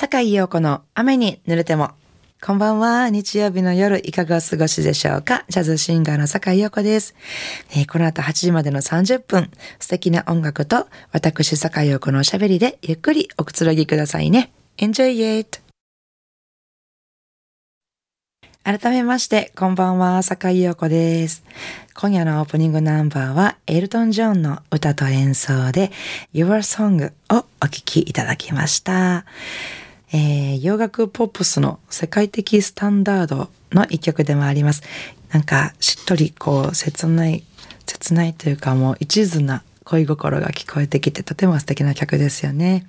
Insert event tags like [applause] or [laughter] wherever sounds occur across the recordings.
坂井陽子の雨に濡れても。こんばんは。日曜日の夜、いかがお過ごしでしょうかジャズシンガーの坂井陽子です、えー、この後8時までの30分、素敵な音楽と、私坂井陽子のおしゃべりで、ゆっくりおくつろぎくださいね。Enjoy it! 改めまして、こんばんは、坂井陽子です。今夜のオープニングナンバーは、エルトン・ジョンの歌と演奏で、Your Song をお聴きいただきました。えー、洋楽ポップスの世界的スタンダードの一曲でもあります。なんか、しっとりこう、切ない、切ないというかもう一途な恋心が聞こえてきてとても素敵な曲ですよね。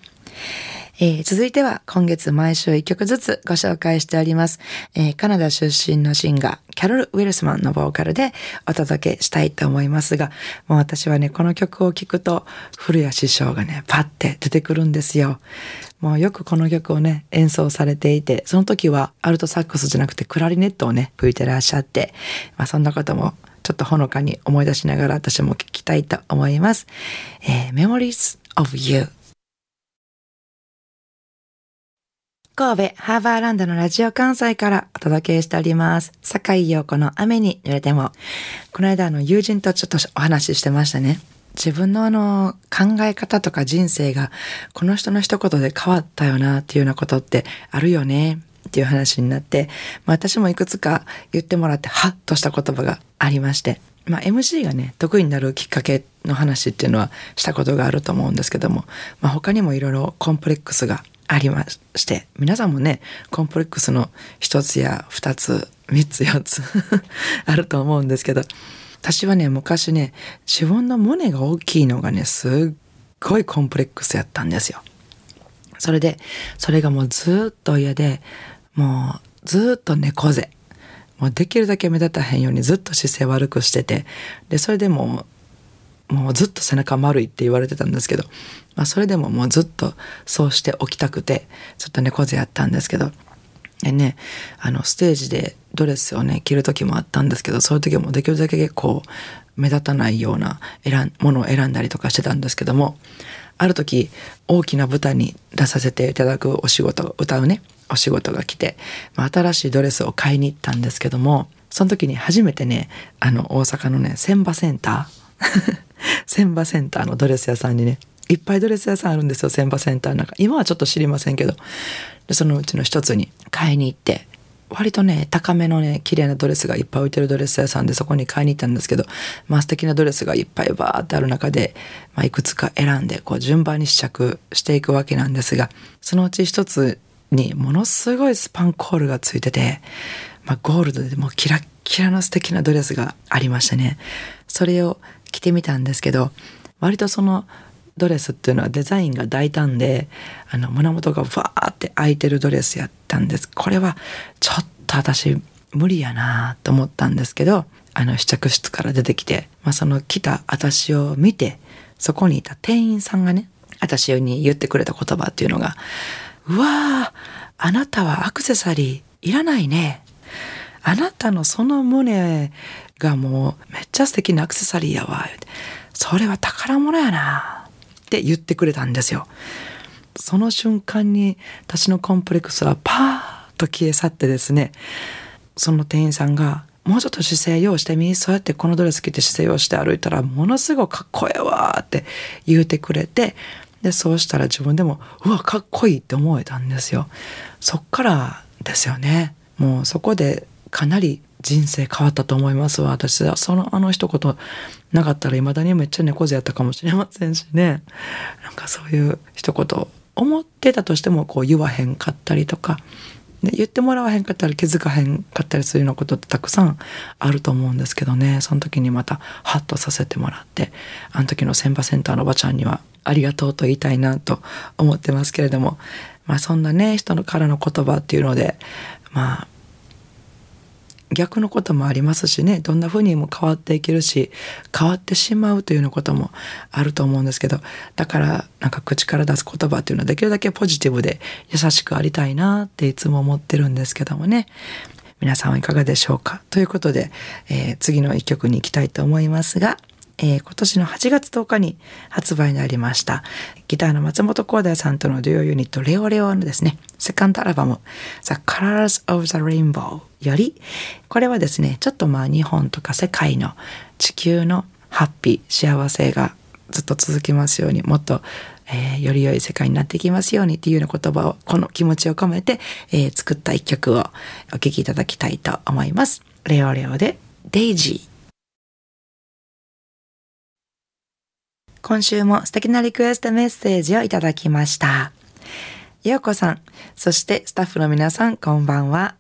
えー、続いては今月毎週1曲ずつご紹介しております、えー、カナダ出身のシンガー、キャロル・ウィルスマンのボーカルでお届けしたいと思いますが、もう私はね、この曲を聴くと古谷師匠がね、パッて出てくるんですよ。もうよくこの曲をね、演奏されていて、その時はアルトサックスじゃなくてクラリネットをね、吹いてらっしゃって、まあそんなこともちょっとほのかに思い出しながら私も聞きたいと思います。えー、Memories of You 神戸ハーバーランドのラジオ関西からお届けしております。坂井陽子の雨に濡れても。この間あの友人とちょっとお話ししてましたね。自分のあの考え方とか人生がこの人の一言で変わったよなっていうようなことってあるよねっていう話になって、まあ、私もいくつか言ってもらってハッとした言葉がありまして、まあ、MC がね得意になるきっかけの話っていうのはしたことがあると思うんですけども、まあ、他にもいろいろコンプレックスがありまして、皆さんもね、コンプレックスの一つや二つ、三つ、四つ [laughs] あると思うんですけど、私はね、昔ね、自分の胸が大きいのがね、すっごいコンプレックスやったんですよ。それで、それがもうずっと嫌で、もうずっと猫背。もうできるだけ目立たへんようにずっと姿勢悪くしてて、で、それでもうもうずっと背中丸いって言われてたんですけど、まあ、それでももうずっとそうしておきたくてちょっと猫背やったんですけどでねあのステージでドレスをね着る時もあったんですけどそういう時もできるだけ結構目立たないような選ものを選んだりとかしてたんですけどもある時大きな舞台に出させていただくお仕事歌うねお仕事が来て、まあ、新しいドレスを買いに行ったんですけどもその時に初めてねあの大阪のね千葉センター。千葉センターのドレス屋さんにねいっぱいドレス屋さんあるんですよ千葉センターなんか今はちょっと知りませんけど。でそのうちの一つに買いに行って割とね高めのね綺麗なドレスがいっぱい置いてるドレス屋さんでそこに買いに行ったんですけどまあ素敵なドレスがいっぱいバーってある中で、まあ、いくつか選んでこう順番に試着していくわけなんですがそのうち一つにものすごいスパンコールがついてて、まあ、ゴールドでもうキラッキラの素敵なドレスがありましたね。それを着てみたんですけど割とそのドレスっていうのはデザインが大胆であの胸元がバーって開いてるドレスやったんです。これはちょっと私無理やなと思ったんですけどあの試着室から出てきて、まあ、その来た私を見てそこにいた店員さんがね私に言ってくれた言葉っていうのが「うわーあなたはアクセサリーいらないね」あなたのその胸がもうめっちゃ素敵なアクセサリーやわ。それは宝物やな。って言ってくれたんですよ。その瞬間に私のコンプレックスはパーッと消え去ってですね、その店員さんがもうちょっと姿勢用してみそうやってこのドレス着て姿勢用して歩いたらものすごくかっこええわって言うてくれてでそうしたら自分でもうわかっこいいって思えたんですよそっからですよねもうそこでかなり人生変わったと思いますわ。私はそのあの一言なかったら未だにめっちゃ猫背やったかもしれませんしね。[laughs] なんかそういう一言思ってたとしてもこう言わへんかったりとか、言ってもらわへんかったら気づかへんかったりするようなことってたくさんあると思うんですけどね。その時にまたハッとさせてもらって、あの時の千葉センターのおばちゃんにはありがとうと言いたいなと思ってますけれども、まあそんなね、人のからの言葉っていうので、まあ逆のこともありますしね。どんな風にも変わっていけるし変わってしまうというようなこともあると思うんですけど。だからなんか口から出す言葉っていうのはできるだけポジティブで優しくありたいなっていつも思ってるんですけどもね。皆さんはいかがでしょうか？ということで、えー、次の一曲に行きたいと思いますがえー、今年の8月10日に発売になりました。ギターの松本光大さんとのデュオユニットレオレオのですね、セカンドアルバム The Colors of the Rainbow より、これはですね、ちょっとまあ日本とか世界の地球のハッピー、幸せがずっと続きますように、もっとえー、より良い世界になっていきますようにっていうような言葉を、この気持ちを込めて、えー、作った一曲をお聴きいただきたいと思います。レオレオでデイジー。今週も素敵なリクエストメッセージをいただきました。ようこさん、そしてスタッフの皆さん、こんばんは。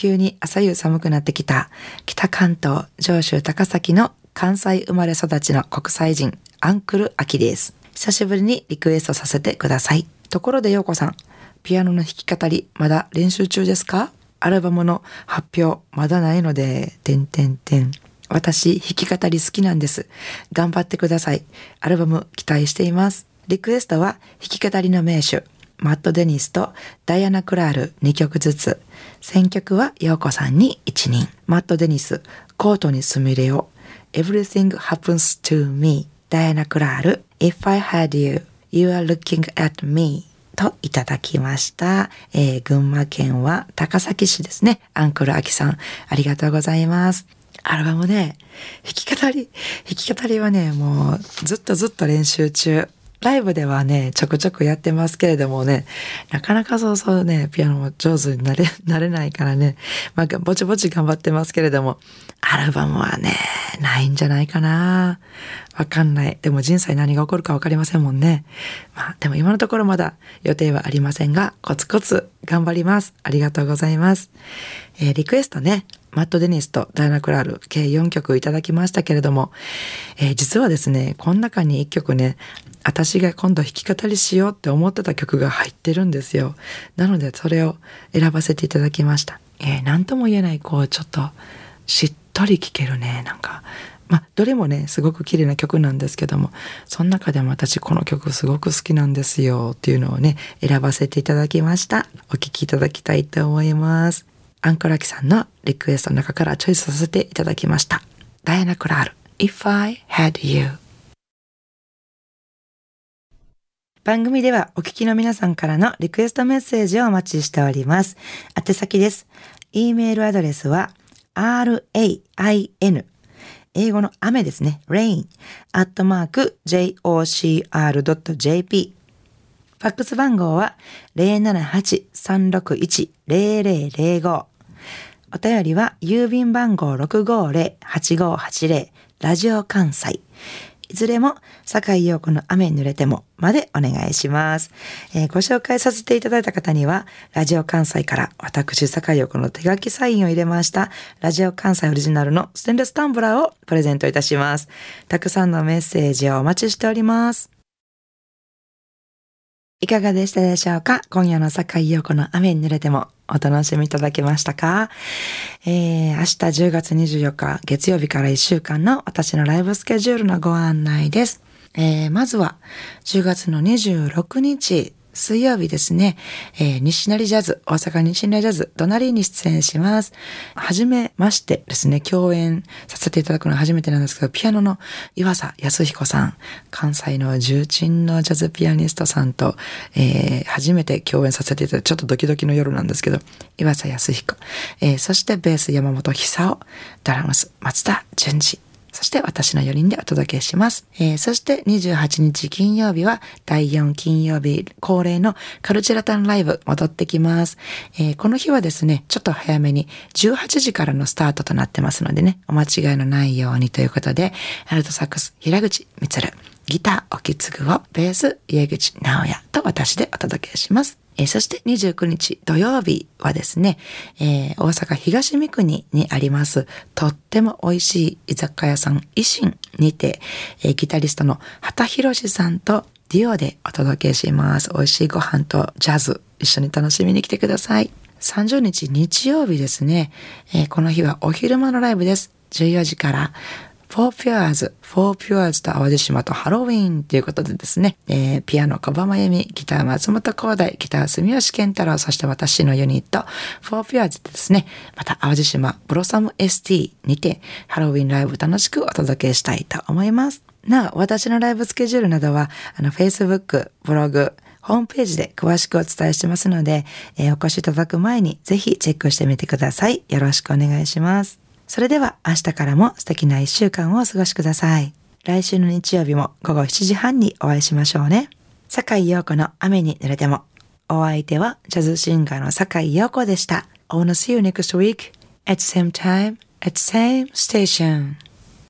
急に朝夕寒くなってきた北関東上州高崎の関西生まれ育ちの国際人アンクルアキです。久しぶりにリクエストさせてください。ところでようこさん、ピアノの弾き語り、まだ練習中ですか？アルバムの発表、まだないので、てんてんてん。私、弾き語り好きなんです。頑張ってください。アルバム期待しています。リクエストは弾き語りの名手、マット・デニスとダイアナ・クラール2曲ずつ。選曲は陽子さんに1人。マット・デニス、コートにすみれを。Everything Happens to Me ダイアナ・クラール If I had you, you are looking at me といただきました。えー、群馬県は高崎市ですね。アンクルアキさん、ありがとうございます。アルバムね、弾き語り、弾き語りはね、もうずっとずっと練習中。ライブではね、ちょくちょくやってますけれどもね、なかなかそうそうね、ピアノも上手になれ、[laughs] なれないからね、まあ、ぼちぼち頑張ってますけれども、アルバムはね、ないんじゃないかな。わかんない。でも人生何が起こるかわかりませんもんね。まあ、でも今のところまだ予定はありませんが、コツコツ頑張ります。ありがとうございます。えー、リクエストね、マット・デニスとダイナ・クラール計4曲いただきましたけれども、えー、実はですね、この中に1曲ね、私が今度弾き語りしようって思ってた曲が入ってるんですよ。なのでそれを選ばせていただきました。えー、何とも言えない、こう、ちょっと、しっとり聴けるね、なんか。まあ、どれもね、すごく綺麗な曲なんですけども、その中でも私この曲すごく好きなんですよっていうのをね、選ばせていただきました。お聴きいただきたいと思います。アンコラキさんのリクエストの中からチョイスさせていただきました。ダイアナ・クラール、If I Had You。番組ではお聞きの皆さんからのリクエストメッセージをお待ちしております。宛先です。e メールアドレスは rain 英語の雨ですね。rain アットマーク jocr.jp ファックス番号は078-361-0005お便りは郵便番号650-8580ラジオ関西いずれも、坂井陽子の雨に濡れてもまでお願いします、えー、ご紹介させていただいた方には、ラジオ関西から私、坂井陽子の手書きサインを入れました、ラジオ関西オリジナルのステンレスタンブラーをプレゼントいたします。たくさんのメッセージをお待ちしております。いかがでしたでしょうか？今夜の坂井陽子の雨に濡れてもお楽しみいただけましたか？えー、明日10月24日月曜日から1週間の私のライブスケジュールのご案内です。えー、まずは10月の26日水曜日ですね、えー、西成ジャズ、大阪西成ジャズ、隣に出演します。はじめましてですね、共演させていただくのは初めてなんですけど、ピアノの岩佐康彦さん、関西の重鎮のジャズピアニストさんと、えー、初めて共演させていただいて、ちょっとドキドキの夜なんですけど、岩佐康彦、えー、そしてベース山本久夫、ドラムス松田淳二、そして私の4人でお届けします。えー、そして28日金曜日は第4金曜日恒例のカルチェラタンライブ戻ってきます。えー、この日はですね、ちょっと早めに18時からのスタートとなってますのでね、お間違いのないようにということで、アルトサックス平口光、ギター沖継をベース家口直也と私でお届けします。えー、そして29日土曜日はですね、えー、大阪東三国にあります、とっても美味しい居酒屋さん、維新にて、えー、ギタリストの畑博さんとデュオでお届けします。美味しいご飯とジャズ、一緒に楽しみに来てください。30日日曜日ですね、えー、この日はお昼間のライブです。14時からフォーピュアーズ、フォーピュアーズと淡路島とハロウィンということでですね、えー、ピアノ小葉真由美、ギター松本光大、ギター住吉健太郎、そして私のユニット、フォーピュアーズでですね、また淡路島ブロサム ST にてハロウィンライブ楽しくお届けしたいと思います。なお、私のライブスケジュールなどは、あの、Facebook、ブログ、ホームページで詳しくお伝えしてますので、えー、お越しいただく前にぜひチェックしてみてください。よろしくお願いします。それでは明日からも素敵な一週間をお過ごしください。来週の日曜日も午後7時半にお会いしましょうね。坂井陽子の雨に濡れても。お相手はジャズシンガーの坂井陽子でした。I wanna see you next week at same time at same station.